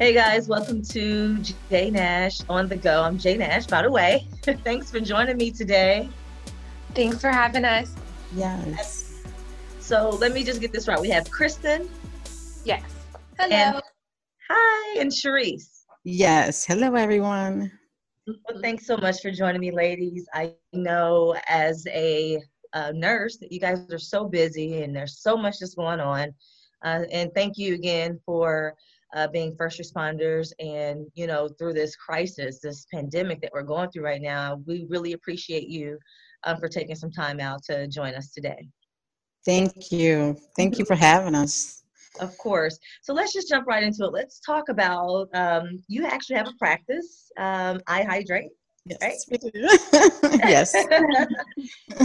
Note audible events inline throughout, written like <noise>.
Hey guys, welcome to Jay Nash on the go. I'm Jay Nash, by the way. <laughs> Thanks for joining me today. Thanks for having us. Yes. So let me just get this right. We have Kristen. Yes. Hello. And, hi, and Sharice. Yes. Hello, everyone. Well, thanks so much for joining me, ladies. I know as a, a nurse that you guys are so busy and there's so much that's going on. Uh, and thank you again for uh, being first responders and you know through this crisis this pandemic that we're going through right now we really appreciate you um, for taking some time out to join us today. Thank you. Thank you for <laughs> having us. Of course. So let's just jump right into it. Let's talk about um, you actually have a practice um, i hydrate yes right? <laughs> yes. <laughs>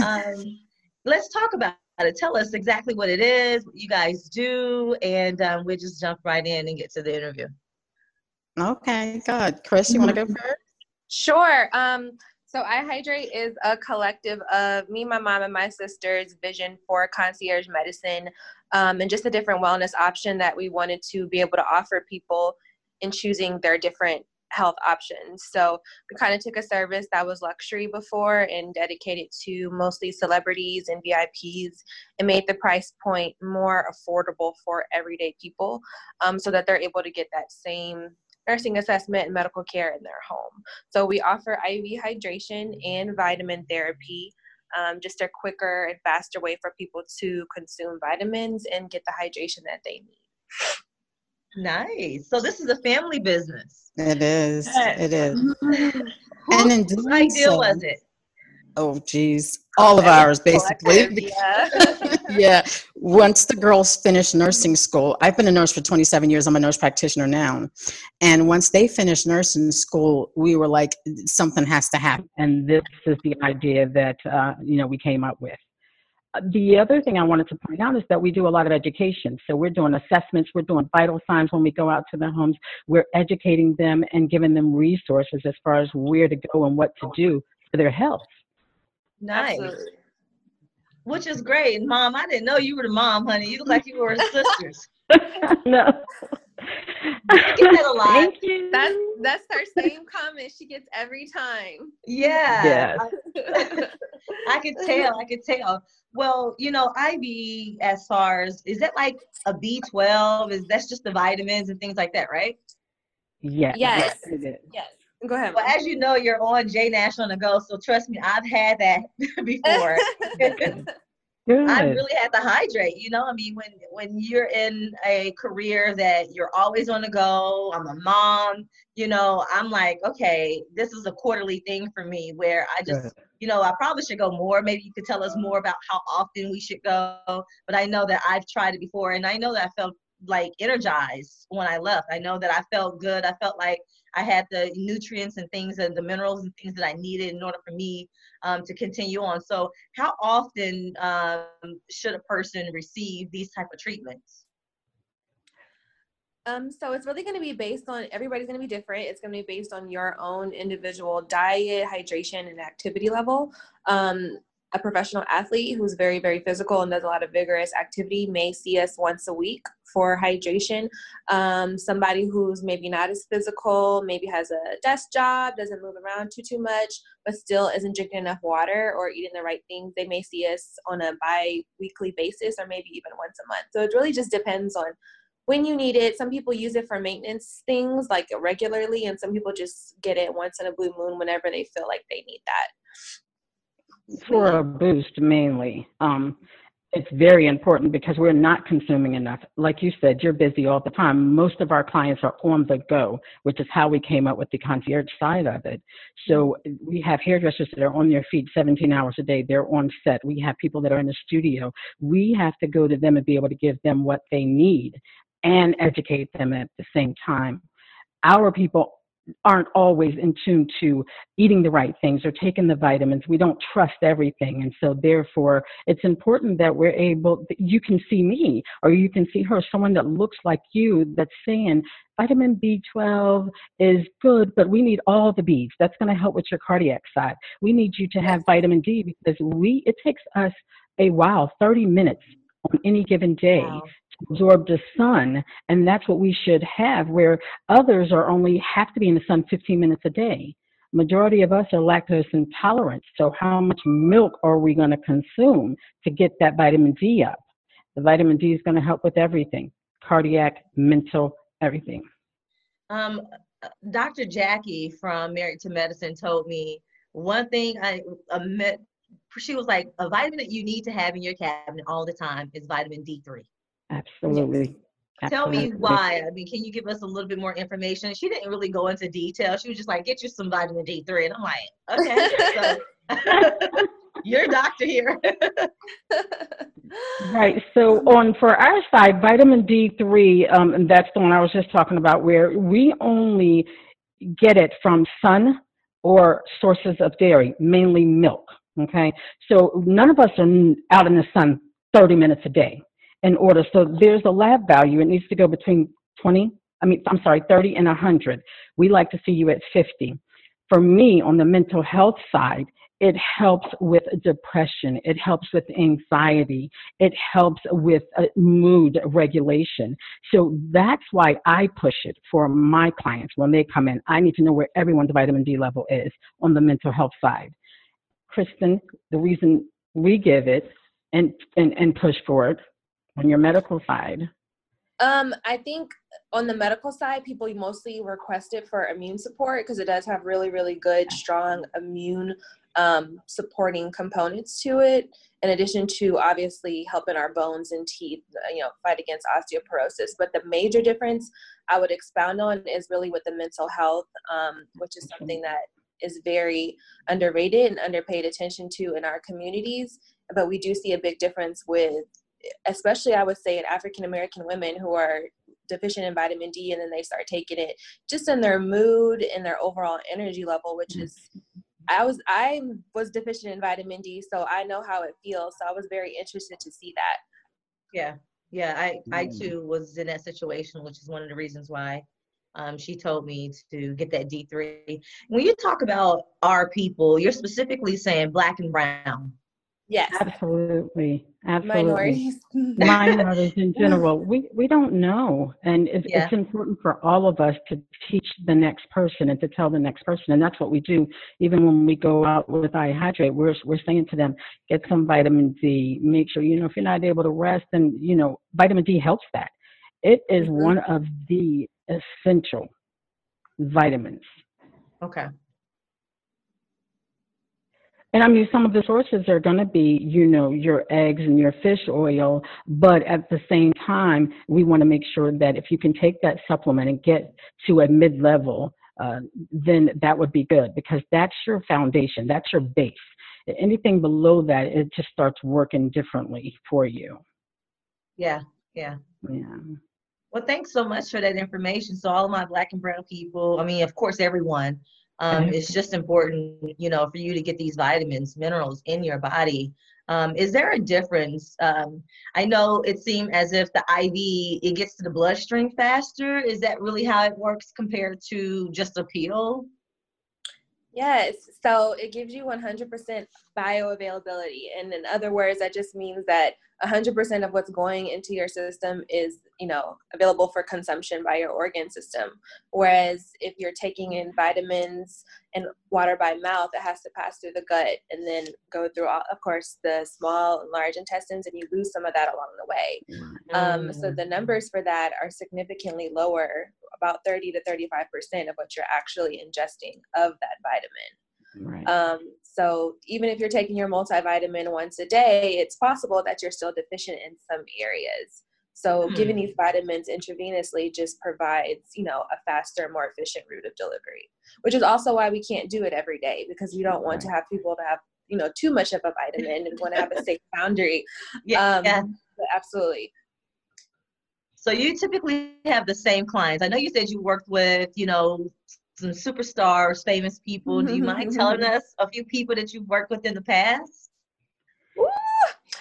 Um, let's talk about it. Tell us exactly what it is, what you guys do, and um, we'll just jump right in and get to the interview. Okay, good. Chris, you want to go mm-hmm. first? Sure. Um, so I Hydrate is a collective of me, my mom, and my sister's vision for concierge medicine um, and just a different wellness option that we wanted to be able to offer people in choosing their different health options. So we kind of took a service that was luxury before and dedicated to mostly celebrities and VIPs and made the price point more affordable for everyday people um, so that they're able to get that same nursing assessment and medical care in their home. So we offer IV hydration and vitamin therapy. Um, just a quicker and faster way for people to consume vitamins and get the hydration that they need. Nice. So this is a family business. It is. It is. and in doing idea so, was it? Oh, geez. All of ours, basically. Yeah. <laughs> yeah. Once the girls finish nursing school, I've been a nurse for 27 years. I'm a nurse practitioner now. And once they finished nursing school, we were like, something has to happen. And this is the idea that, uh, you know, we came up with the other thing I wanted to point out is that we do a lot of education. So we're doing assessments, we're doing vital signs when we go out to the homes, we're educating them and giving them resources as far as where to go and what to do for their health. Nice. Absolutely. Which is great. Mom, I didn't know you were the mom, honey. You look like you were sisters. <laughs> no. Get that a lot. Thank you. That's that's her same comment she gets every time. Yeah. Yes. I, I could tell. I could tell. Well, you know, IV as far as is that like a B12? Is that's just the vitamins and things like that, right? Yeah. Yes. Yes. Go ahead. Well, as you know, you're on Jay Nash on the go, so trust me, I've had that <laughs> before. <laughs> Good. I really had to hydrate. You know, I mean, when when you're in a career that you're always on the go, I'm a mom. You know, I'm like, okay, this is a quarterly thing for me where I just, you know, I probably should go more. Maybe you could tell us more about how often we should go. But I know that I've tried it before, and I know that I felt like energized when I left. I know that I felt good. I felt like I had the nutrients and things and the minerals and things that I needed in order for me um, to continue on. So, how often um, should a person receive these type of treatments? Um, so it's really going to be based on everybody's going to be different. It's going to be based on your own individual diet, hydration, and activity level. Um, a professional athlete who's very, very physical and does a lot of vigorous activity may see us once a week for hydration. Um, somebody who's maybe not as physical, maybe has a desk job, doesn't move around too, too much, but still isn't drinking enough water or eating the right things, they may see us on a bi weekly basis or maybe even once a month. So it really just depends on when you need it. Some people use it for maintenance things like regularly, and some people just get it once in a blue moon whenever they feel like they need that for a boost mainly. Um, it's very important because we're not consuming enough. Like you said, you're busy all the time. Most of our clients are on the go, which is how we came up with the concierge side of it. So we have hairdressers that are on their feet 17 hours a day. They're on set. We have people that are in the studio. We have to go to them and be able to give them what they need and educate them at the same time. Our people aren't always in tune to eating the right things or taking the vitamins. We don't trust everything. And so, therefore, it's important that we're able, that you can see me or you can see her, someone that looks like you that's saying, vitamin B12 is good, but we need all the Bs. That's going to help with your cardiac side. We need you to have vitamin D because we, it takes us a while, 30 minutes on any given day wow. Absorb the sun, and that's what we should have. Where others are only have to be in the sun 15 minutes a day. Majority of us are lactose intolerant. So how much milk are we going to consume to get that vitamin D up? The vitamin D is going to help with everything, cardiac, mental, everything. Um, Dr. Jackie from Married to Medicine told me one thing I met, she was like, a vitamin that you need to have in your cabinet all the time is vitamin D3. Absolutely. Tell me why. I mean, can you give us a little bit more information? She didn't really go into detail. She was just like, get you some vitamin D3. And I'm like, okay. so, <laughs> you're a doctor here. <laughs> right. So on for our side, vitamin D3, um, and that's the one I was just talking about, where we only get it from sun or sources of dairy, mainly milk. Okay. So none of us are out in the sun 30 minutes a day in order. So there's a lab value. It needs to go between 20, I mean, I'm sorry, 30 and 100. We like to see you at 50. For me, on the mental health side, it helps with depression. It helps with anxiety. It helps with uh, mood regulation. So that's why I push it for my clients when they come in. I need to know where everyone's vitamin D level is on the mental health side. Kristen, the reason we give it and, and, and push for it on your medical side? Um, I think on the medical side, people mostly request it for immune support because it does have really, really good, strong immune um, supporting components to it. In addition to obviously helping our bones and teeth, uh, you know, fight against osteoporosis. But the major difference I would expound on is really with the mental health, um, which is something that is very underrated and underpaid attention to in our communities. But we do see a big difference with especially I would say in African American women who are deficient in vitamin D and then they start taking it just in their mood and their overall energy level, which is I was I was deficient in vitamin D, so I know how it feels. So I was very interested to see that. Yeah. Yeah, I, I mm. too was in that situation, which is one of the reasons why um, she told me to get that D3. When you talk about our people, you're specifically saying black and brown. Yes. Absolutely. Absolutely. Minorities. <laughs> Minorities in general. We we don't know. And it's, yeah. it's important for all of us to teach the next person and to tell the next person. And that's what we do. Even when we go out with iHydrate, we're we're saying to them, get some vitamin D. Make sure, you know, if you're not able to rest, and you know, vitamin D helps that. It is mm-hmm. one of the essential vitamins. Okay. And I mean, some of the sources are going to be, you know, your eggs and your fish oil, but at the same time, we want to make sure that if you can take that supplement and get to a mid level, uh, then that would be good because that's your foundation, that's your base. Anything below that, it just starts working differently for you. Yeah, yeah. Yeah. Well, thanks so much for that information. So, all my black and brown people, I mean, of course, everyone, um, mm-hmm. It's just important, you know, for you to get these vitamins, minerals in your body. Um, is there a difference? Um, I know it seemed as if the IV it gets to the bloodstream faster. Is that really how it works compared to just a pill? Yes. So it gives you 100% bioavailability. And in other words, that just means that 100% of what's going into your system is, you know, available for consumption by your organ system. Whereas if you're taking in vitamins and water by mouth, it has to pass through the gut and then go through, all, of course, the small and large intestines, and you lose some of that along the way. Um, so the numbers for that are significantly lower, about 30 to 35% of what you're actually ingesting of that vitamin. Right. Um, so even if you're taking your multivitamin once a day, it's possible that you're still deficient in some areas. So hmm. giving these vitamins intravenously just provides, you know, a faster, more efficient route of delivery, which is also why we can't do it every day because we don't want right. to have people to have, you know, too much of a vitamin and want to have a safe <laughs> boundary. Yeah, um, yeah. absolutely. So you typically have the same clients. I know you said you worked with, you know, some superstars, famous people. Do you mind telling us a few people that you've worked with in the past?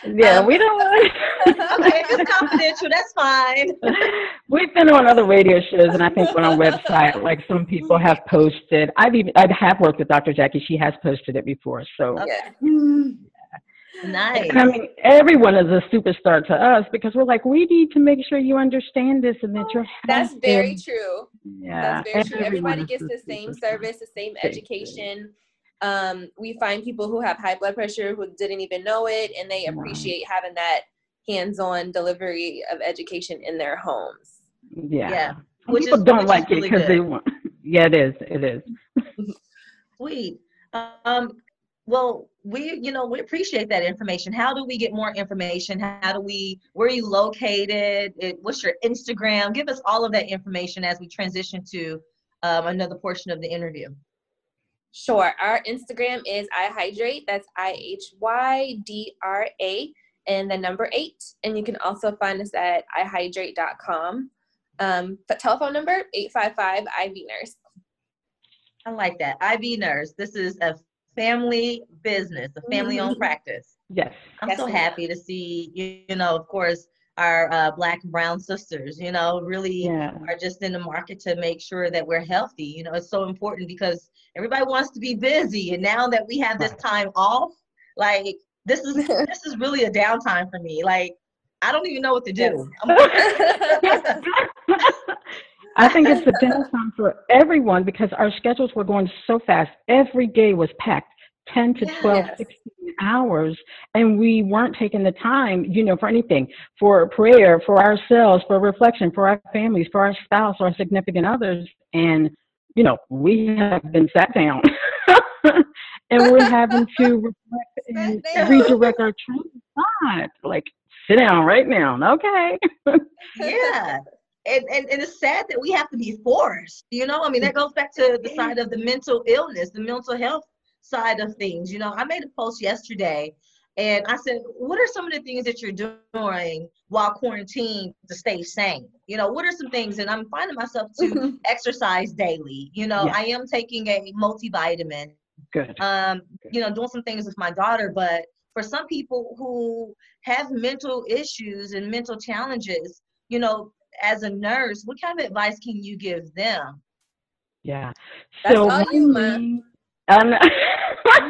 Yeah, um, we don't. <laughs> okay, if it's confidential. That's fine. <laughs> We've been on other radio shows, and I think on our website, like some people have posted. I've even I have worked with Dr. Jackie. She has posted it before. So okay. Nice. I mean, everyone is a superstar to us because we're like, we need to make sure you understand this and that you're. That's very true. Yeah, That's very true. Everybody gets the same superstar. service, the same education. Um, we find people who have high blood pressure who didn't even know it, and they appreciate having that hands-on delivery of education in their homes. Yeah. Yeah. Which people is- don't like it really because they want. <laughs> Yeah, it is. It is. <laughs> Sweet. Um, well, we, you know, we appreciate that information. How do we get more information? How do we, where are you located? It, what's your Instagram? Give us all of that information as we transition to um, another portion of the interview. Sure. Our Instagram is I Hydrate. That's I H Y D R A and the number eight. And you can also find us at ihydrate.com. Um, but telephone number 855 IV Nurse. I like that. IV Nurse. This is a family business, a family-owned Mhm. practice. Yes. I'm Yes, so happy to see, you, you know, of course, our uh, Black and Brown sisters, you know, really Yeah. are just in the market to make sure that we're healthy. You know, it's so important because everybody wants to be busy, and now that we have this Right. time off, like this is this is really a downtime for me. Like I don't even know what to do. I'm- <laughs> <laughs> <laughs> I think it's the downtime for everyone because our schedules were going so fast. Every day was packed 10 to 12, 16 hours, and we weren't taking the time, you know, for anything for prayer, for ourselves, for reflection, for our families, for our spouse, our significant others. And, you know, we have been sat down <laughs> and we're having to <laughs> reflect and redirect our train of thought. Like, sit down right now. Okay. <laughs> yeah. And, and, and it's sad that we have to be forced, you know? I mean, that goes back to the side of the mental illness, the mental health side of things. You know, I made a post yesterday and I said, what are some of the things that you're doing while quarantined to stay sane? You know, what are some things? And I'm finding myself to exercise daily. You know, Yeah. I am taking a multivitamin Good. um, you know, doing some things with my daughter. But for some people who have mental issues and mental challenges, you know, as a nurse, what kind of advice can you give them? Yeah. That's so all my you, Ma. main- um,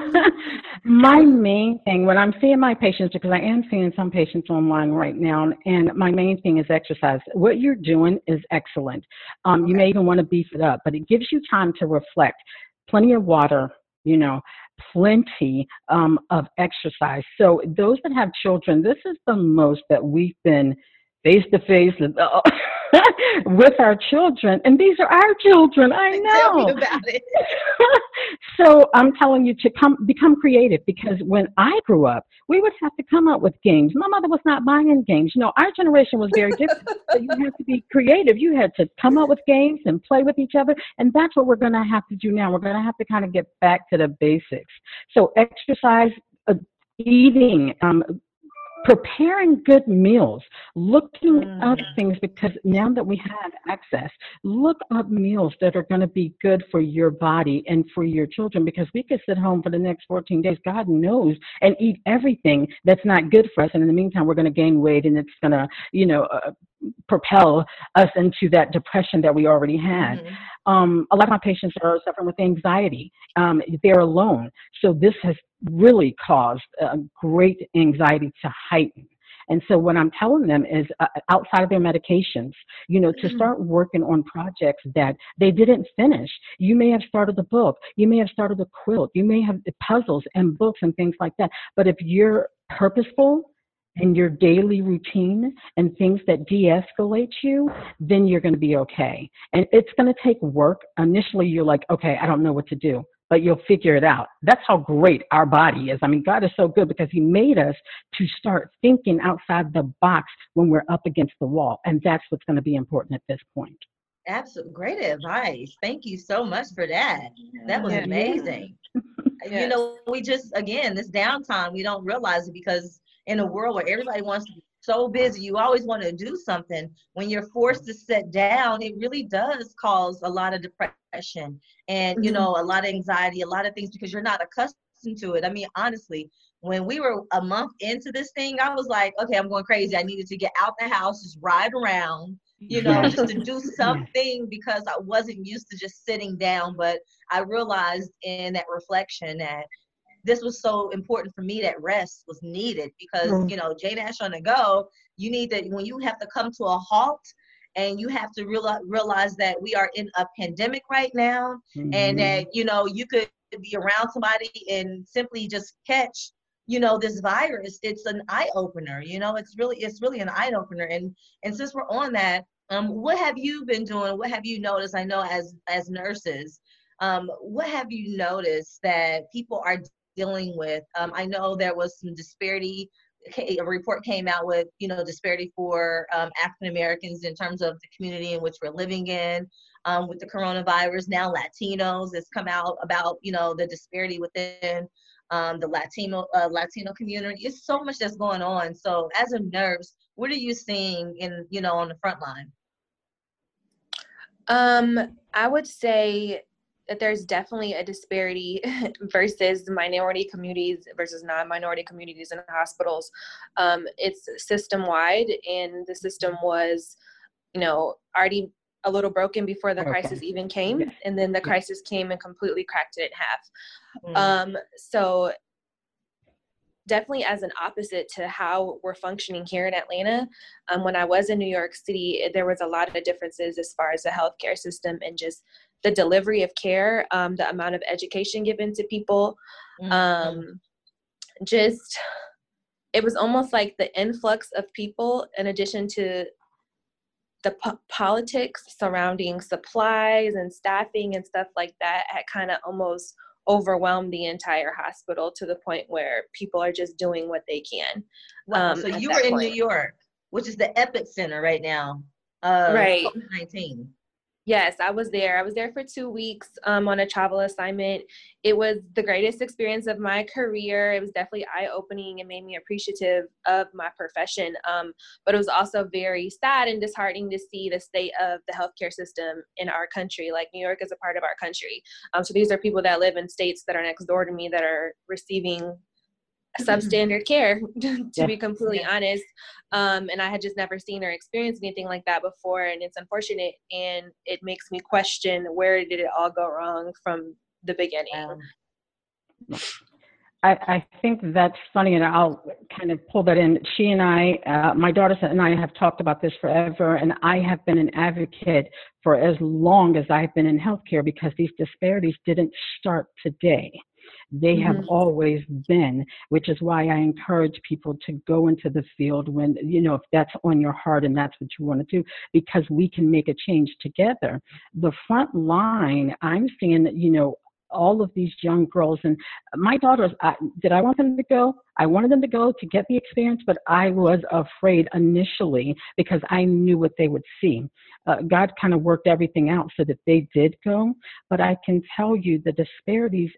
<laughs> my main thing when I'm seeing my patients, because I am seeing some patients online right now, and my main thing is exercise. What you're doing is excellent. Um, You may even want to beef it up, but it gives you time to reflect. Plenty of water, you know, plenty um, of exercise. So those that have children, this is the most that we've been face to face with our children, and these are our children. I Tell me know. about it. <laughs> so I'm telling you to come become creative because when I grew up, we would have to come up with games. My mother was not buying games. You know, our generation was very different. <laughs> so you had to be creative. You had to come up with games and play with each other, and that's what we're going to have to do now. We're going to have to kind of get back to the basics. So exercise, uh, eating. Um, preparing good meals, looking up Mm. things because now that we have access, look up meals that are going to be good for your body and for your children because we could sit home for the next 14 days, God knows, and eat everything that's not good for us. And in the meantime, we're going to gain weight and it's going to, you know, uh, propel us into that depression that we already had. Mhm. Um, a lot of my patients are suffering with anxiety. Um, they're alone. So this has really caused uh, great anxiety to heighten. And so what I'm telling them is uh, outside of their medications, you know, to Mhm. start working on projects that they didn't finish. You may have started a book, you may have started a quilt, you may have puzzles and books and things like that. But if you're purposeful in your daily routine and things that de-escalate you, then you're going to be okay. And it's going to take work. Initially, you're like, okay, I don't know what to do, but you'll figure it out. That's how great our body is. I mean, God is so good because He made us to start thinking outside the box when we're up against the wall. And that's what's going to be important at this point. Absolutely. Great advice. Thank you so much for that. That was Yeah. amazing. <laughs> You Yes. know, we just, again, this downtime, we don't realize it because in a world where everybody wants to be so busy, you always want to do something. When you're forced to sit down, it really does cause a lot of depression and, you Mhm. know, a lot of anxiety, a lot of things because you're not accustomed to it. I mean, honestly, when we were a month into this thing, I was like, okay, I'm going crazy. I needed to get out the house, just ride around, you know, just to do <laughs> something because I wasn't used to just sitting down. But I realized in that reflection that this was so important for me that rest was needed because mm-hmm. you know J Nash on the go, you need that when you have to come to a halt and you have to realize realize that we are in a pandemic right now mm-hmm. and that you know you could be around somebody and simply just catch you know this virus. It's an eye opener you know it's really it's really an eye opener and and since we're on that um what have you been doing? What have you noticed? I know as as nurses um what have you noticed that people are dealing with um i know there was some disparity a report came out with you know disparity for um, African Americans in terms of the community in which we're living in um, with the coronavirus. Now Latinos has come out about you know the disparity within um, the Latino uh, Latino community. It's so much that's going on. So as a nurse, what are you seeing in you know on the front line? Um, I would say that there's definitely a disparity <laughs> versus minority communities versus non-minority communities in hospitals. Um, it's system wide, and the system was, you know, already a little broken before the okay. crisis even came, yeah. and then the crisis came and completely cracked it in half. Mm. Um, so definitely as an opposite to how we're functioning here in Atlanta. Um, when I was in New York City, there was a lot of differences as far as the healthcare system and just the delivery of care, um, the amount of education given to people. Mm-hmm. Um, just, it was almost like the influx of people, in addition to the po- politics surrounding supplies and staffing and stuff like that, had kind of almost overwhelmed the entire hospital to the point where people are just doing what they can. Wow. Um, so you were in point. New York, which is the epicenter right now. Uh, right. COVID-19. Yes, I was there. I was there for two weeks um, on a travel assignment. It was the greatest experience of my career. It was definitely eye opening and made me appreciative of my profession. Um, but it was also very sad and disheartening to see the state of the healthcare system in our country. Like New York is a part of our country. Um, so these are people that live in states that are next door to me that are receiving substandard care <laughs> to yeah. be completely yeah. honest um, and i had just never seen or experienced anything like that before and it's unfortunate and it makes me question where did it all go wrong from the beginning I, I think that's funny, and I'll kind of pull that in. She and I, uh, my daughter and I have talked about this forever, and I have been an advocate for as long as I've been in healthcare because these disparities didn't start today. They have mm-hmm. always been, which is why I encourage people to go into the field when, you know, if that's on your heart and that's what you want to do, because we can make a change together. The front line, I'm seeing, you know, all of these young girls and my daughters I, did i want them to go i wanted them to go to get the experience but i was afraid initially because i knew what they would see uh, god kind of worked everything out so that they did go but i can tell you the disparities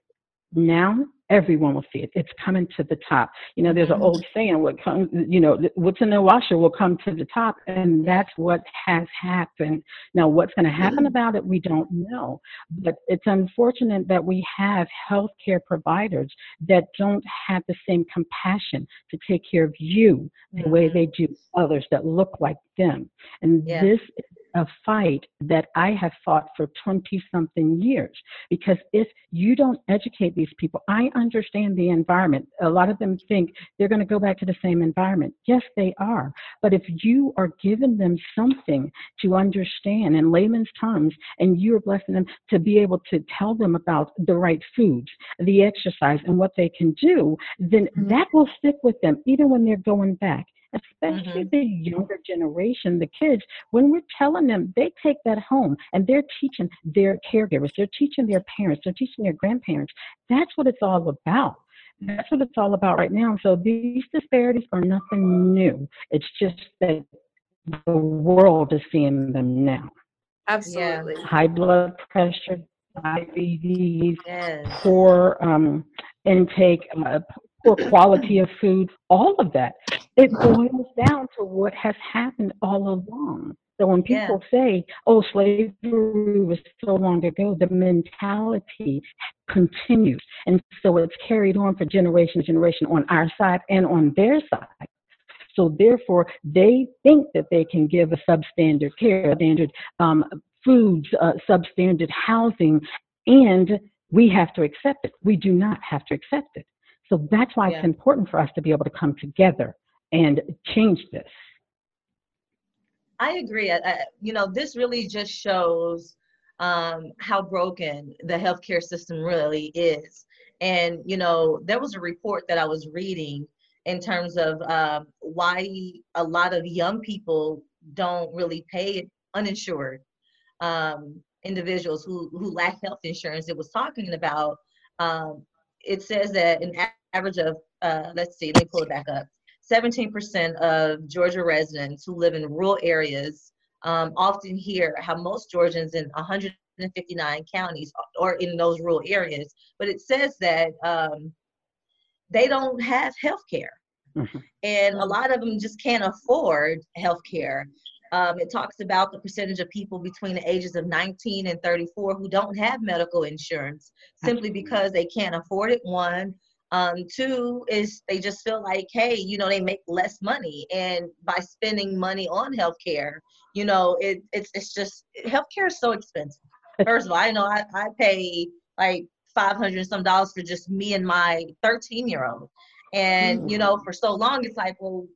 now everyone will see it. It's coming to the top. You know, there's an old saying, what comes, you know, what's in the washer will come to the top. And that's what has happened. Now, what's going to happen mm-hmm. about it, we don't know. But it's unfortunate that we have healthcare providers that don't have the same compassion to take care of you the way mm-hmm. they do others that look like them. And yeah. this is a fight that I have fought for 20 something years. Because if you don't educate these people, I understand the environment. A lot of them think they're going to go back to the same environment. Yes, they are. But if you are giving them something to understand in layman's terms, and you're blessing them to be able to tell them about the right foods, the exercise, and what they can do, then mm-hmm. that will stick with them even when they're going back especially mm-hmm. the younger generation, the kids, when we're telling them, they take that home and they're teaching their caregivers, they're teaching their parents, they're teaching their grandparents. That's what it's all about. That's what it's all about right now. So these disparities are nothing new. It's just that the world is seeing them now. Absolutely. High blood pressure, diabetes, yes. poor um, intake, uh, poor quality of food, all of that. It boils down to what has happened all along. So when people yeah. say, oh, slavery was so long ago, the mentality continues. And so it's carried on for generation to generation on our side and on their side. So therefore, they think that they can give a substandard care, standard um, foods, uh, substandard housing, and we have to accept it. We do not have to accept it So that's why Yeah. it's important for us to be able to come together and change this. I agree. I, you know, this really just shows um, how broken the healthcare system really is. And, you know, there was a report that I was reading in terms of um, why a lot of young people don't really pay uninsured um, individuals who, who lack health insurance. It was talking about, um, it says that an average of, uh, let's see, let me pull it back up. 17% of Georgia residents who live in rural areas um, often hear how most Georgians in 159 counties are in those rural areas, but it says that um, they don't have health care. Mhm. And a lot of them just can't afford health care. Um, it talks about the percentage of people between the ages of 19 and 34 who don't have medical insurance simply because they can't afford it. One, um, two is they just feel like, hey, you know, they make less money, and by spending money on healthcare, you know, it, it's it's just healthcare is so expensive. <laughs> First of all, I know I, I pay like five hundred some dollars for just me and my thirteen year old, and you know, for so long, it's like, well,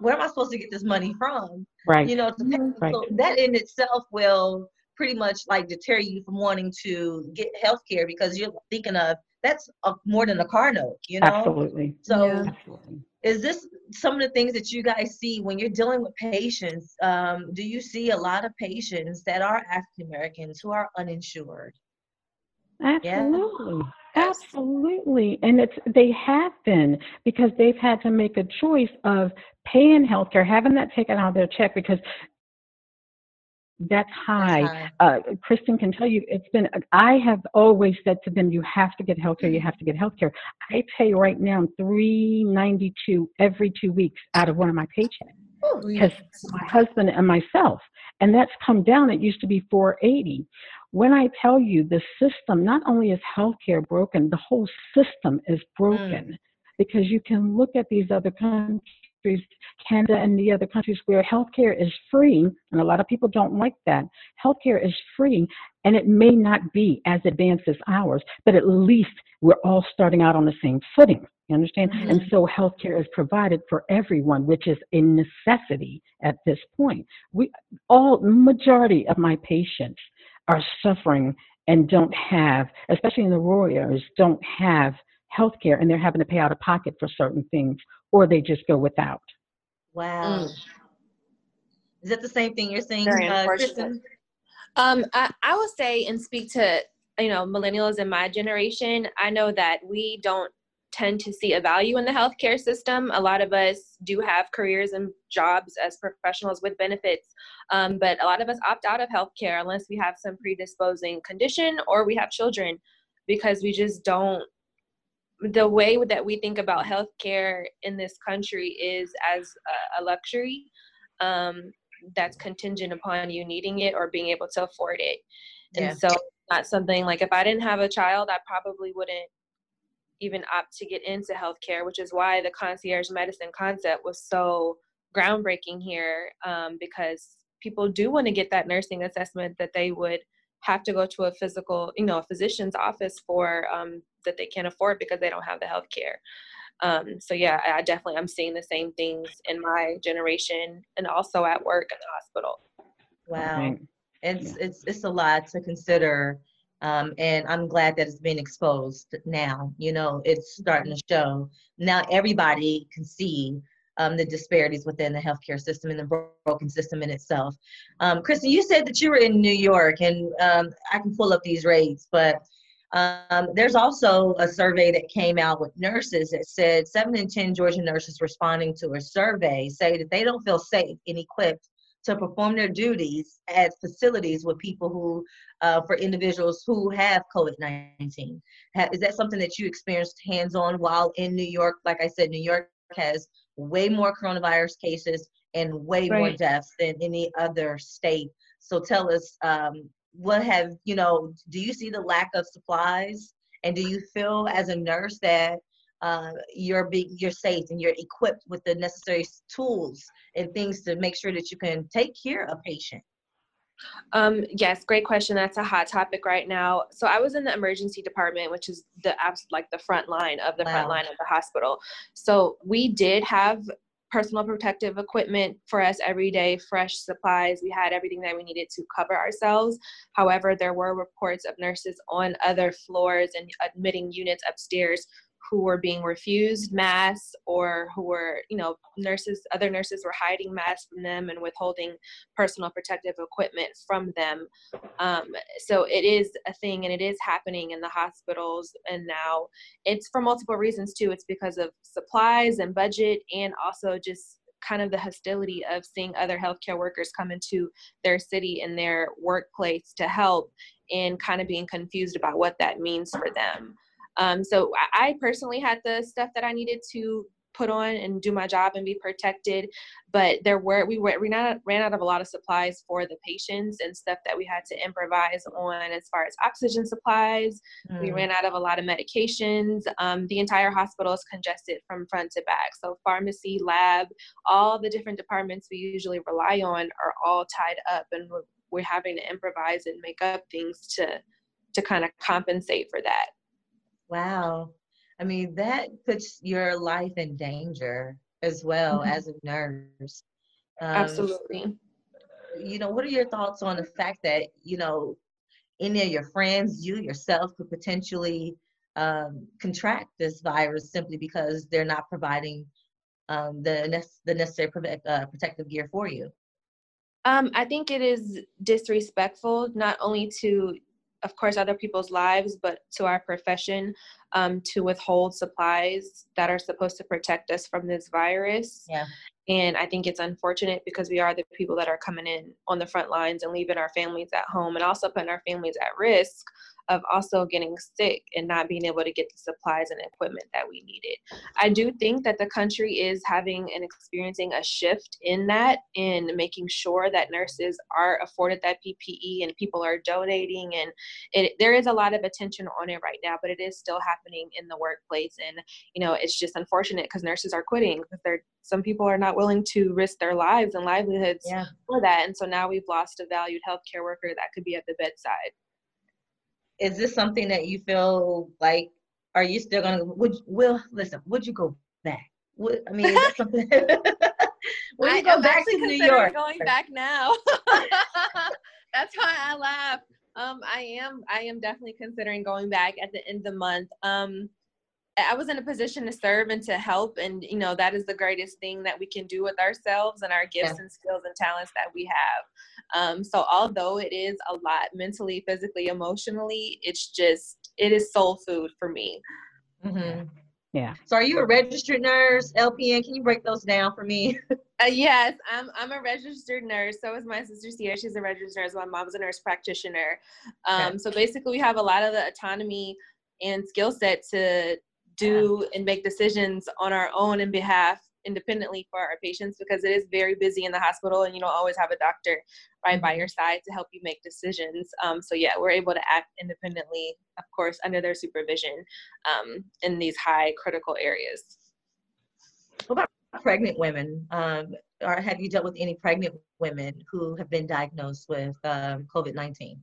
where am I supposed to get this money from? Right. You know, pay. Right. So that in itself will pretty much like deter you from wanting to get health care because you're thinking of that's a, more than a car note, you know? Absolutely. So Yeah. Absolutely. is this some of the things that you guys see when you're dealing with patients? Um, do you see a lot of patients that are African Americans who are uninsured? Absolutely. Absolutely. And it's they have been because they've had to make a choice of paying healthcare, having that taken out of their check because that's high. That's Uh, Kristen can tell you it's been, I have always said to them, you have to get healthcare, you have to get healthcare. I pay right now three ninety two every two weeks out of one of my paychecks because my husband and myself and that's come down it used to be 480 when i tell you the system not only is healthcare broken the whole system is broken because you can look at these other countries canada and the other countries where healthcare is free and a lot of people don't like that healthcare is free and it may not be as advanced as ours but at least we're all starting out on the same footing you understand? Mhm. And so healthcare is provided for everyone, which is a necessity at this point. We all majority of my patients are suffering and don't have, especially in the rural areas, don't have healthcare and they're having to pay out of pocket for certain things or they just go without. Wow. Is that the same thing you're saying, uh. Kristen? Um, I, I would say and speak to you know millennials in my generation. I know that we don't tend to see a value in the healthcare system. A lot of us do have careers and jobs as professionals with benefits, um, but a lot of us opt out of healthcare unless we have some predisposing condition or we have children, because we just don't. The way that we think about healthcare in this country is as a, a luxury. Um, that's contingent upon you needing it or being able to afford it. And Yeah. so not something like if I didn't have a child, I probably wouldn't even opt to get into healthcare, which is why the concierge medicine concept was so groundbreaking here um, because people do want to get that nursing assessment that they would have to go to a physical, you know, a physician's office for um, that they can't afford because they don't have the health care. Um, so yeah, I I definitely I'm seeing the same things in my generation and also at work at the hospital. Wow. Right. It's it's it's a lot to consider. Um, and I'm glad that it's being exposed now. You know, it's starting to show. Now everybody can see um, the disparities within the healthcare system and the broken system in itself. Um, Kristen, you said that you were in New York, and um, I can pull up these rates, but um, there's also a survey that came out with nurses that said seven in 10 Georgia nurses responding to a survey say that they don't feel safe and equipped to perform their duties at facilities with people who, uh, for individuals who have COVID 19. Is that something that you experienced hands on while in New York? Like I said, New York has way more coronavirus cases and way more deaths than any other state. So tell us, um, what have, you know, do you see the lack of supplies? And do you feel as a nurse that uh, you're be, you're safe and you're equipped with the necessary tools and things to make sure that you can take care of a patient. Um, yes, great question. That's a hot topic right now. So I was in the emergency department, which is the like the front line of the wow. front line of the hospital. So we did have personal protective equipment for us every day, fresh supplies. We had everything that we needed to cover ourselves. However, there were reports of nurses on other floors and admitting units upstairs who were being refused masks or who were, you know, nurses, other nurses were hiding masks from them and withholding personal protective equipment from them. Um, so it is a thing and it is happening in the hospitals. And now it's for multiple reasons too. It's because of supplies and budget and also just kind of the hostility of seeing other healthcare workers come into their city and their workplace to help and kind of being confused about what that means for them. Um, so I personally had the stuff that I needed to put on and do my job and be protected but there were we were we not, ran out of a lot of supplies for the patients and stuff that we had to improvise on as far as oxygen supplies. Mm. we ran out of a lot of medications. Um, the entire hospital is congested from front to back. So pharmacy lab all the different departments we usually rely on are all tied up and we're, we're having to improvise and make up things to to kind of compensate for that Wow. I mean, that puts your life in danger as well mm-hmm. as a nurse. Um, Absolutely. You know, what are your thoughts on the fact that, you know, any of your friends, you yourself could potentially um, contract this virus simply because they're not providing um, the, the necessary uh, protective gear for you? Um, I think it is disrespectful not only to of course other people's lives but to our profession um, to withhold supplies that are supposed to protect us from this virus. Yeah. And i think it's unfortunate because we are the people that are coming in on the front lines and leaving our families at home and also putting our families at risk of also getting sick and not being able to get the supplies and equipment that we needed. I do think that the country is having and experiencing a shift in that, in making sure that nurses are afforded that PPE and people are donating. And it, there is a lot of attention on it right now, but it is still happening in the workplace. And, you know, it's just unfortunate because nurses are quitting because they're some people are not willing to risk their lives and livelihoods yeah. for that. And so now we've lost a valued healthcare worker that could be at the bedside is this something that you feel like are you still gonna would will listen would you go back? Would, i mean is that something <laughs> would you go I'm back to new york? going back now. <laughs> That's why i laugh. Um i am i am definitely considering going back at the end of the month. Um I was in a position to serve and to help, and you know that is the greatest thing that we can do with ourselves and our gifts yeah. and skills and talents that we have. Um, so although it is a lot mentally, physically, emotionally, it's just it is soul food for me. Mm-hmm. Yeah. So are you a registered nurse, LPN? Can you break those down for me? <laughs> uh, yes, I'm. I'm a registered nurse. So is my sister Sierra. She's a registered nurse. My mom's a nurse practitioner. Um, okay. So basically, we have a lot of the autonomy and skill set to do and make decisions on our own in behalf independently for our patients because it is very busy in the hospital and you don't always have a doctor right by mm-hmm. your side to help you make decisions. Um, so yeah we're able to act independently of course under their supervision um, in these high critical areas. What about pregnant women? Um, or have you dealt with any pregnant women who have been diagnosed with um, covid-19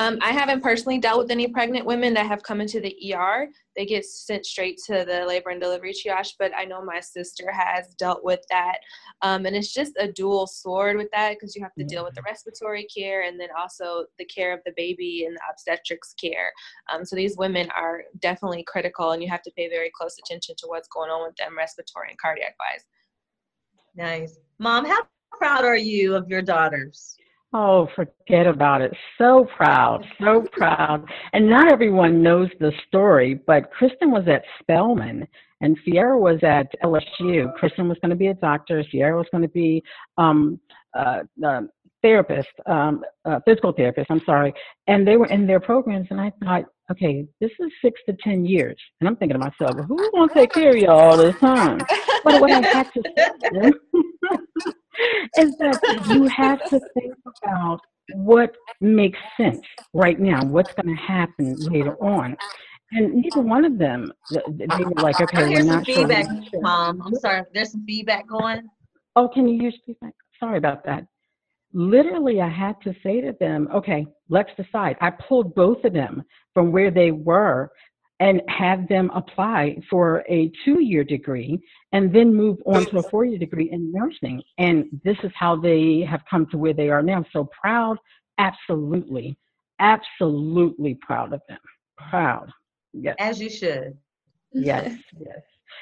um, I haven't personally dealt with any pregnant women that have come into the ER. They get sent straight to the labor and delivery triage, but I know my sister has dealt with that. Um, and it's just a dual sword with that because you have to deal with the respiratory care and then also the care of the baby and the obstetrics care. Um, so these women are definitely critical, and you have to pay very close attention to what's going on with them, respiratory and cardiac wise. Nice. Mom, how proud are you of your daughters? Oh, forget about it. So proud, so proud. And not everyone knows the story, but Kristen was at Spelman and Sierra was at LSU. Kristen was going to be a doctor. Sierra was going to be um, uh, uh, therapist, um, uh, physical therapist, I'm sorry. And they were in their programs, and I thought, okay, this is six to 10 years. And I'm thinking to myself, who's going to take care of you all this time? But what I had to say is that you have to think about what makes sense right now, what's going to happen later on. And neither one of them, they were like, okay, oh, we're not sure. feedback, Mom. I'm sorry, there's some feedback going. Oh, can you use feedback? Sorry about that. literally I had to say to them, okay, let's decide. I pulled both of them from where they were and have them apply for a two year degree and then move on to a four year degree in nursing. And this is how they have come to where they are now. So proud, absolutely, absolutely proud of them. Proud. Yes. As you should. Yes, <laughs> yes.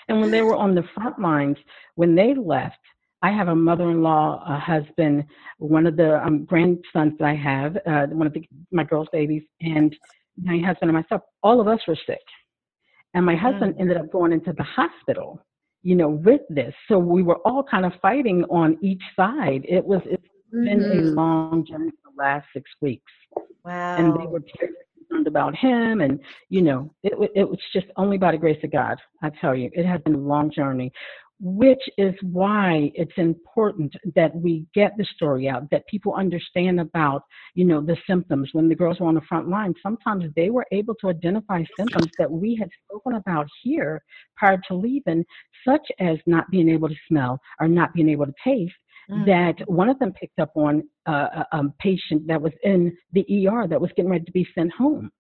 And when they were on the front lines, when they left, I have a mother-in-law, a husband, one of the um, grandsons that I have, uh, one of the, my girls' babies, and my husband and myself. All of us were sick, and my husband mm. ended up going into the hospital, you know, with this. So we were all kind of fighting on each side. It was it's mm-hmm. been a mm-hmm. long journey for the last six weeks. Wow. And they were very concerned about him, and you know, it it was just only by the grace of God. I tell you, it has been a long journey which is why it's important that we get the story out that people understand about you know the symptoms when the girls were on the front line sometimes they were able to identify symptoms that we had spoken about here prior to leaving such as not being able to smell or not being able to taste mm. that one of them picked up on uh, a, a patient that was in the er that was getting ready to be sent home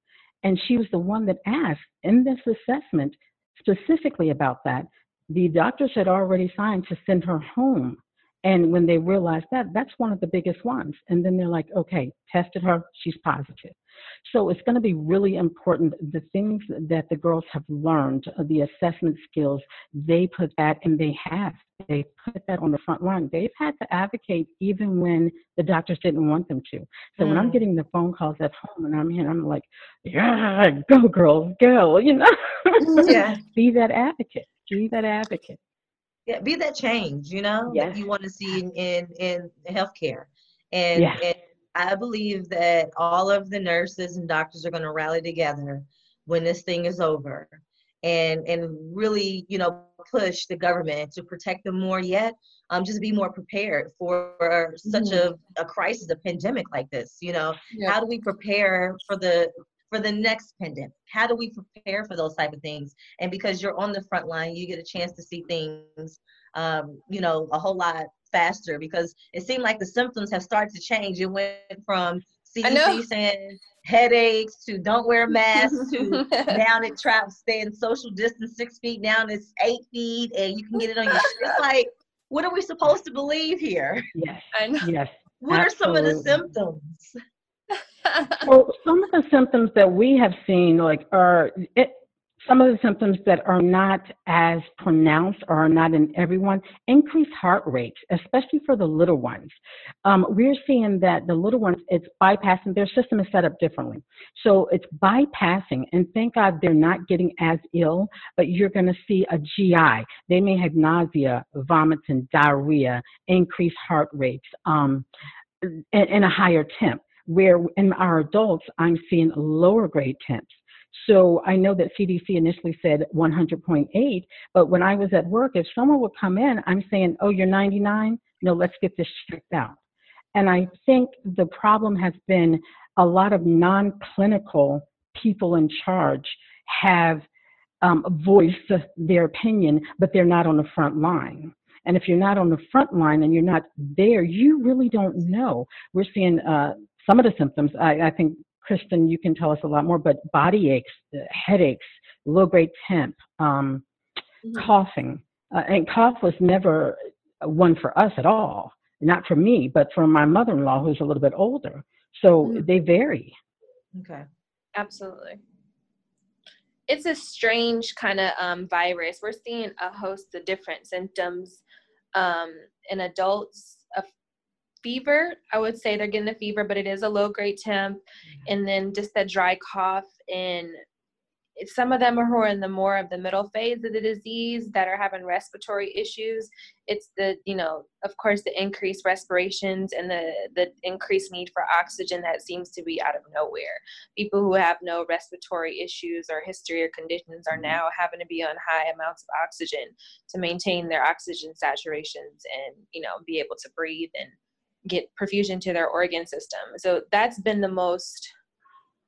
and she was the one that asked in this assessment specifically about that the doctors had already signed to send her home. And when they realized that, that's one of the biggest ones. And then they're like, okay, tested her, she's positive. So it's going to be really important. The things that the girls have learned, uh, the assessment skills, they put that and they have. They put that on the front line. They've had to advocate even when the doctors didn't want them to. So mm. when I'm mm. getting the phone calls at home and I'm here, I'm like, yeah, go girls, go, you know? Yeah. <laughs> Be that advocate be that advocate. Yeah, be that change, you know, yes. that you want to see in in, in healthcare. And, and I believe that all of the nurses and doctors are going to rally together when this thing is over and and really you know push the government to protect them more yet um just be more prepared for such mm-hmm. a, a crisis a pandemic like this you know yeah. how do we prepare for the for the next pandemic? How do we prepare for those type of things? And because you're on the front line, you get a chance to see things, um, you know, a whole lot faster because it seemed like the symptoms have started to change. It went from CDC saying headaches to don't wear masks to <laughs> down it traps staying social distance six feet down it's eight feet and you can get it on your it's like what are we supposed to believe here yes I know. yes what Absolutely. are some of the symptoms <laughs> well, some of the symptoms that we have seen, like, are it, some of the symptoms that are not as pronounced or are not in everyone, increased heart rates, especially for the little ones. Um, we're seeing that the little ones, it's bypassing, their system is set up differently. So it's bypassing, and thank God they're not getting as ill, but you're going to see a GI. They may have nausea, vomiting, diarrhea, increased heart rates, um, a higher temp where in our adults, I'm seeing lower grade temps. So I know that CDC initially said 100.8, but when I was at work, if someone would come in, I'm saying, oh, you're 99? No, let's get this checked out. And I think the problem has been a lot of non clinical people in charge have um, voiced their opinion, but they're not on the front line. And if you're not on the front line and you're not there, you really don't know. We're seeing uh, some of the symptoms. I, I think, Kristen, you can tell us a lot more, but body aches, uh, headaches, low grade temp, um, mm-hmm. coughing. Uh, and cough was never one for us at all. Not for me, but for my mother in law, who's a little bit older. So mm-hmm. they vary. Okay. Absolutely. It's a strange kind of um, virus. We're seeing a host of different symptoms um, in adults fever. I would say they're getting a fever, but it is a low grade temp. And then just that dry cough. And some of them are who are in the more of the middle phase of the disease that are having respiratory issues. It's the, you know, of course, the increased respirations and the, the increased need for oxygen that seems to be out of nowhere. People who have no respiratory issues or history or conditions are mm-hmm. now having to be on high amounts of oxygen to maintain their oxygen saturations and, you know, be able to breathe and get perfusion to their organ system. So that's been the most,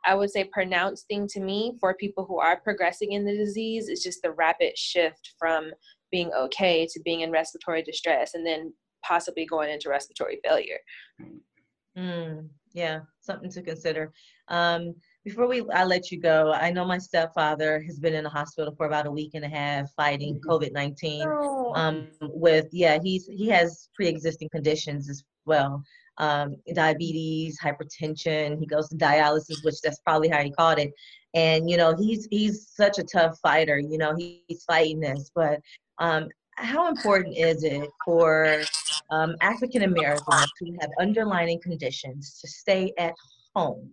I would say, pronounced thing to me for people who are progressing in the disease is just the rapid shift from being okay to being in respiratory distress and then possibly going into respiratory failure. Mm, yeah, something to consider. Um, before we I let you go, I know my stepfather has been in the hospital for about a week and a half fighting mm-hmm. COVID nineteen. Oh. Um, with yeah, he's he has pre existing conditions as well. Um, diabetes, hypertension. He goes to dialysis, which that's probably how he caught it. And you know, he's he's such a tough fighter. You know, he, he's fighting this. But um, how important is it for um, African Americans who have underlying conditions to stay at home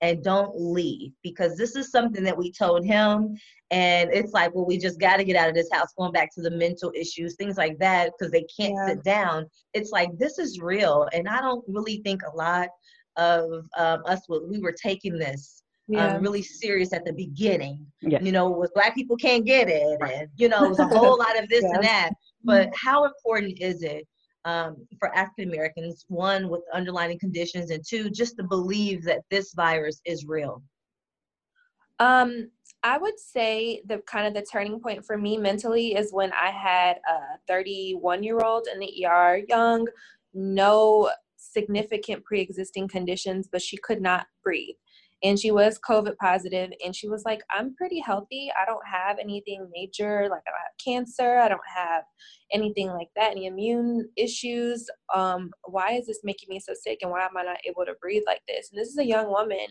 and don't leave because this is something that we told him and it's like well we just got to get out of this house going back to the mental issues things like that because they can't yeah. sit down it's like this is real and i don't really think a lot of um, us we were taking this um, yeah. um, really serious at the beginning yeah. you know with black people can't get it and you know it was a <laughs> whole lot of this yeah. and that but how important is it um, for African Americans, one with underlying conditions, and two, just to believe that this virus is real? Um, I would say the kind of the turning point for me mentally is when I had a 31 year old in the ER, young, no significant pre existing conditions, but she could not breathe and she was COVID positive, and she was like, I'm pretty healthy. I don't have anything major, like I don't have cancer, I don't have anything like that, any immune issues. Um, why is this making me so sick, and why am I not able to breathe like this? And this is a young woman,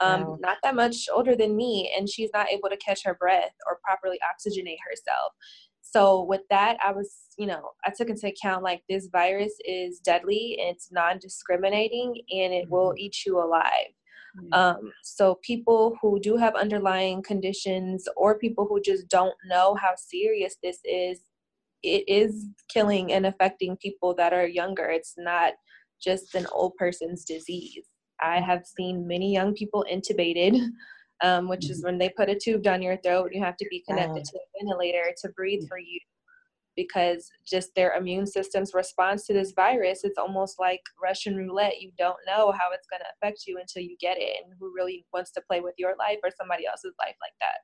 um, wow. not that much older than me, and she's not able to catch her breath or properly oxygenate herself. So with that, I was, you know, I took into account like this virus is deadly, it's non-discriminating, and it will mm-hmm. eat you alive. Mm-hmm. Um, so people who do have underlying conditions or people who just don't know how serious this is, it is killing and affecting people that are younger. It's not just an old person's disease. I have seen many young people intubated, <laughs> um, which is mm-hmm. when they put a tube down your throat. You have to be connected to a ventilator to breathe for you because just their immune system's response to this virus it's almost like russian roulette you don't know how it's going to affect you until you get it and who really wants to play with your life or somebody else's life like that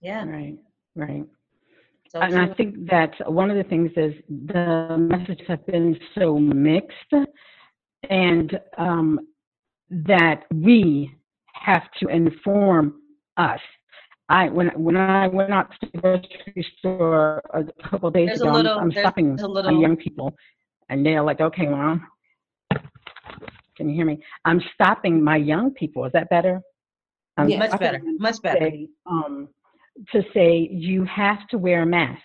yeah right right so and i think that one of the things is the messages have been so mixed and um, that we have to inform us I when when I went out to the grocery store a couple days there's ago, little, I'm, stopping little... young people, and they're like, "Okay, mom, can you hear me? I'm stopping my young people. Is that better? Yeah, much better. Much better. Say, um, to say you have to wear a mask.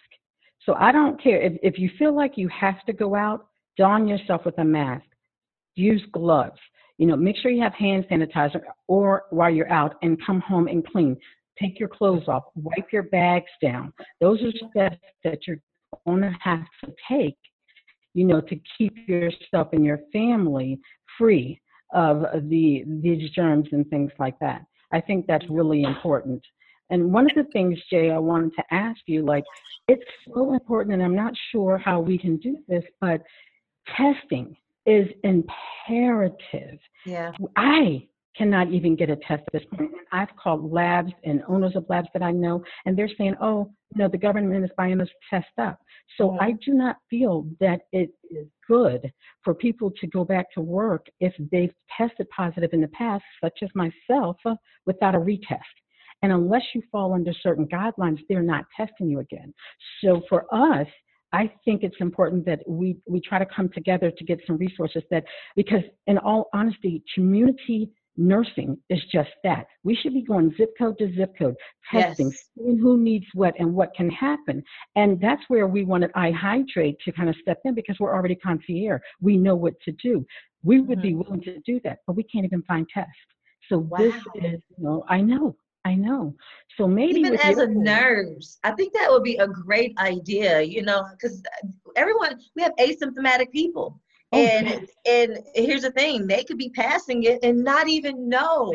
So I don't care if if you feel like you have to go out, don yourself with a mask. Use gloves. You know, make sure you have hand sanitizer or while you're out and come home and clean take your clothes off, wipe your bags down. Those are steps that you're going to have to take, you know, to keep yourself and your family free of the these germs and things like that. I think that's really important. And one of the things, Jay, I wanted to ask you, like, it's so important, and I'm not sure how we can do this, but testing is imperative. Yeah. I cannot even get a test at this point. I've called labs and owners of labs that I know, and they're saying, oh, you know, the government is buying this test up. So mm-hmm. I do not feel that it is good for people to go back to work if they've tested positive in the past, such as myself, without a retest. And unless you fall under certain guidelines, they're not testing you again. So for us, I think it's important that we, we try to come together to get some resources that, because in all honesty, community nursing is just that. We should be going zip code to zip code, testing, yes. seeing who needs what and what can happen. And that's where we wanted iHydrate to kind of step in because we're already concierge. We know what to do. We would mm-hmm. be willing to do that, but we can't even find tests. So wow. this is, you know, I know, I know. So maybe even as a nurse, I think that would be a great idea. You know, because everyone we have asymptomatic people. Oh, and and here's the thing they could be passing it and not even know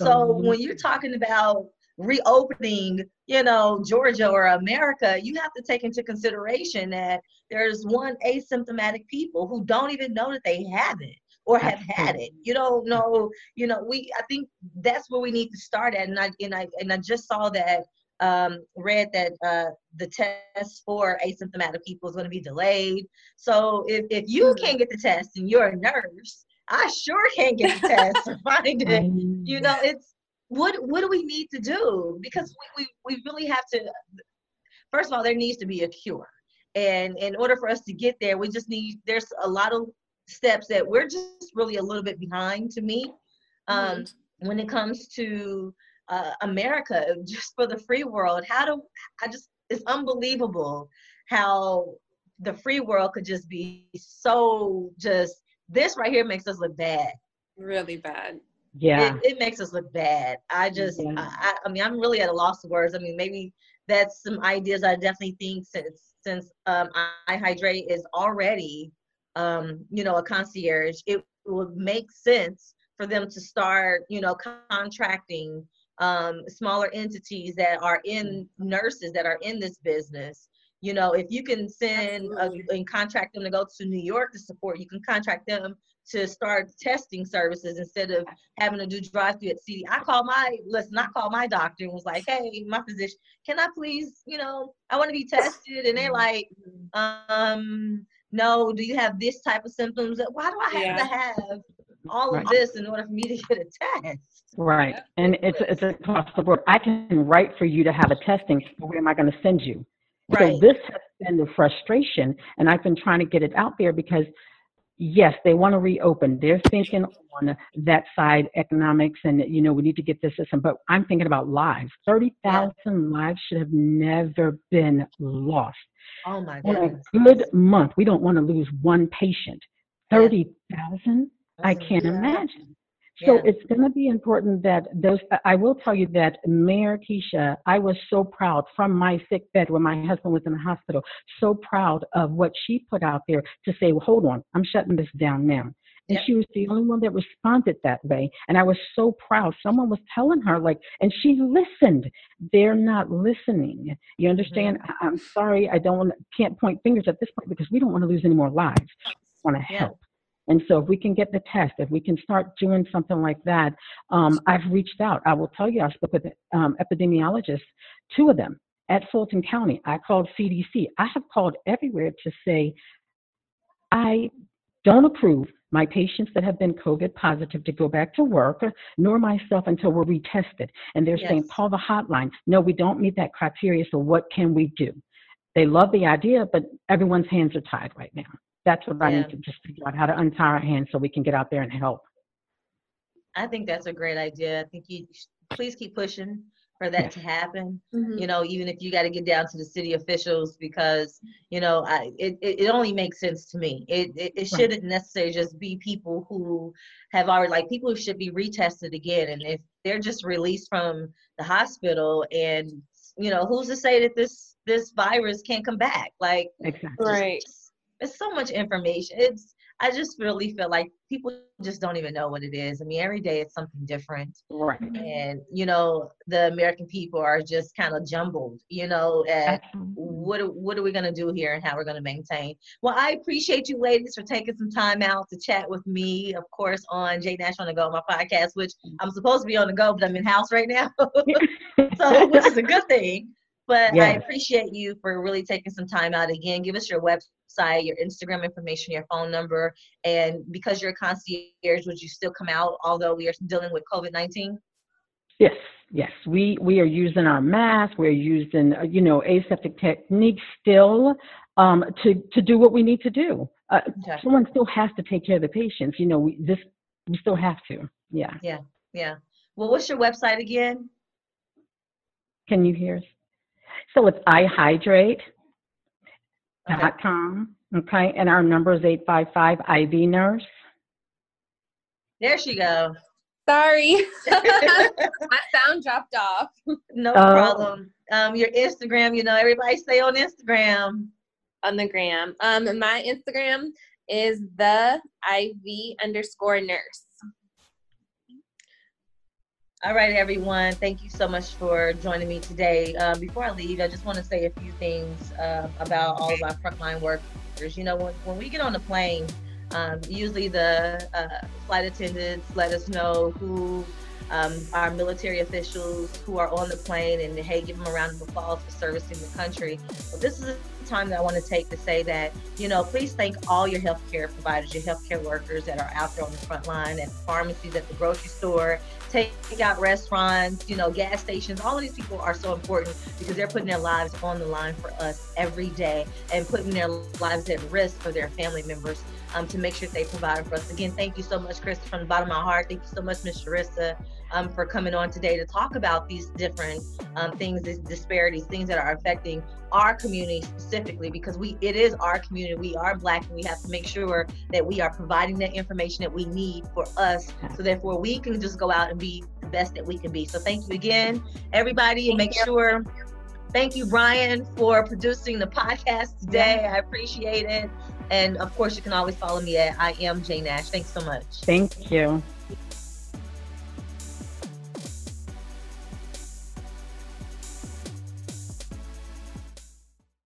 so when you're talking about reopening you know georgia or america you have to take into consideration that there's one asymptomatic people who don't even know that they have it or have had it you don't know you know we i think that's where we need to start at and i and i and i just saw that um, read that uh, the test for asymptomatic people is going to be delayed. So if, if you mm-hmm. can't get the test and you're a nurse, I sure can't get the test or <laughs> find it. You know, it's what what do we need to do? Because we, we, we really have to first of all, there needs to be a cure. And in order for us to get there, we just need there's a lot of steps that we're just really a little bit behind to me. Um, mm-hmm. when it comes to uh, America, <laughs> just for the free world. How do I just? It's unbelievable how the free world could just be so just. This right here makes us look bad. Really bad. Yeah. It, it makes us look bad. I just, yeah. I, I mean, I'm really at a loss of words. I mean, maybe that's some ideas I definitely think since since um, iHydrate is already, um, you know, a concierge, it would make sense for them to start, you know, contracting um, smaller entities that are in nurses that are in this business. You know, if you can send a, and contract them to go to New York to support, you can contract them to start testing services instead of having to do drive through at CD. I call my listen, I call my doctor and was like, hey, my physician, can I please, you know, I want to be tested. And they're like, um, no, do you have this type of symptoms? Why do I have yeah. to have all of this in order for me to get a test? Right. And it's it's across the board. I can write for you to have a testing, but where am I going to send you? Right. So this has been the frustration, and I've been trying to get it out there because yes, they want to reopen. They're thinking on that side, economics, and you know we need to get this system. But I'm thinking about lives. Thirty thousand lives should have never been lost. Oh my God. In a good month, we don't want to lose one patient. Thirty thousand. I can't imagine. So yeah. it's going to be important that those, I will tell you that Mayor Keisha, I was so proud from my sick bed when my husband was in the hospital, so proud of what she put out there to say, well, hold on, I'm shutting this down now. And yep. she was the only one that responded that way. And I was so proud. Someone was telling her, like, and she listened. They're not listening. You understand? Mm-hmm. I'm sorry, I don't want can't point fingers at this point because we don't want to lose any more lives. We want to yeah. help. And so if we can get the test, if we can start doing something like that, um, I've reached out. I will tell you, I spoke with um, epidemiologists, two of them at Fulton County. I called CDC. I have called everywhere to say, I don't approve my patients that have been COVID positive to go back to work, nor myself until we're retested. And they're yes. saying, call the hotline. No, we don't meet that criteria, so what can we do? They love the idea, but everyone's hands are tied right now. That's what yeah. I need to just figure out how to untie our hands so we can get out there and help. I think that's a great idea. I think you please keep pushing for that to happen. Mm-hmm. You know, even if you got to get down to the city officials because you know, I, it, it only makes sense to me. It it, it shouldn't right. necessarily just be people who have already like people who should be retested again, and if they're just released from the hospital and you know, who's to say that this this virus can't come back? Like, exactly. right. Just, it's so much information. It's I just really feel like people just don't even know what it is. I mean, every day it's something different. Right. And, you know, the American people are just kind of jumbled, you know, at what, what are we going to do here and how we're going to maintain. Well, I appreciate you ladies for taking some time out to chat with me, of course, on J Nash on the Go, my podcast, which I'm supposed to be on the go, but I'm in house right now. <laughs> so, which is a good thing. But yes. I appreciate you for really taking some time out again. Give us your website, your Instagram information, your phone number, and because you're a concierge, would you still come out although we are dealing with COVID nineteen? Yes, yes. We we are using our mask. We're using uh, you know aseptic techniques still um, to to do what we need to do. Uh, okay. Someone still has to take care of the patients. You know, we this we still have to. Yeah. Yeah. Yeah. Well, what's your website again? Can you hear us? So it's ihydrate.com. Okay. And our number is 855 IV nurse. There she go. Sorry. <laughs> My sound dropped off. No oh. problem. Um, your Instagram, you know, everybody stay on Instagram. On the gram. Um, my Instagram is the IV underscore nurse. All right, everyone. Thank you so much for joining me today. Um, before I leave, I just want to say a few things uh, about all of our frontline workers. You know, when, when we get on the plane, um, usually the uh, flight attendants let us know who um, our military officials who are on the plane, and hey, give them a round of applause for servicing the country. But this is a time that I want to take to say that, you know, please thank all your healthcare providers, your healthcare workers that are out there on the front line at the pharmacies, at the grocery store, take out restaurants, you know, gas stations. All of these people are so important because they're putting their lives on the line for us every day and putting their lives at risk for their family members um, to make sure they provide for us. Again, thank you so much, Chris, from the bottom of my heart. Thank you so much, Ms. Sharissa, um, for coming on today to talk about these different um, things, these disparities, things that are affecting our community specifically, because we it is our community. We are black, and we have to make sure that we are providing the information that we need for us, so therefore we can just go out and be the best that we can be. So thank you again, everybody, and make sure. Thank you, Brian, for producing the podcast today. I appreciate it. And of course, you can always follow me at I am Jay Nash. Thanks so much. Thank you.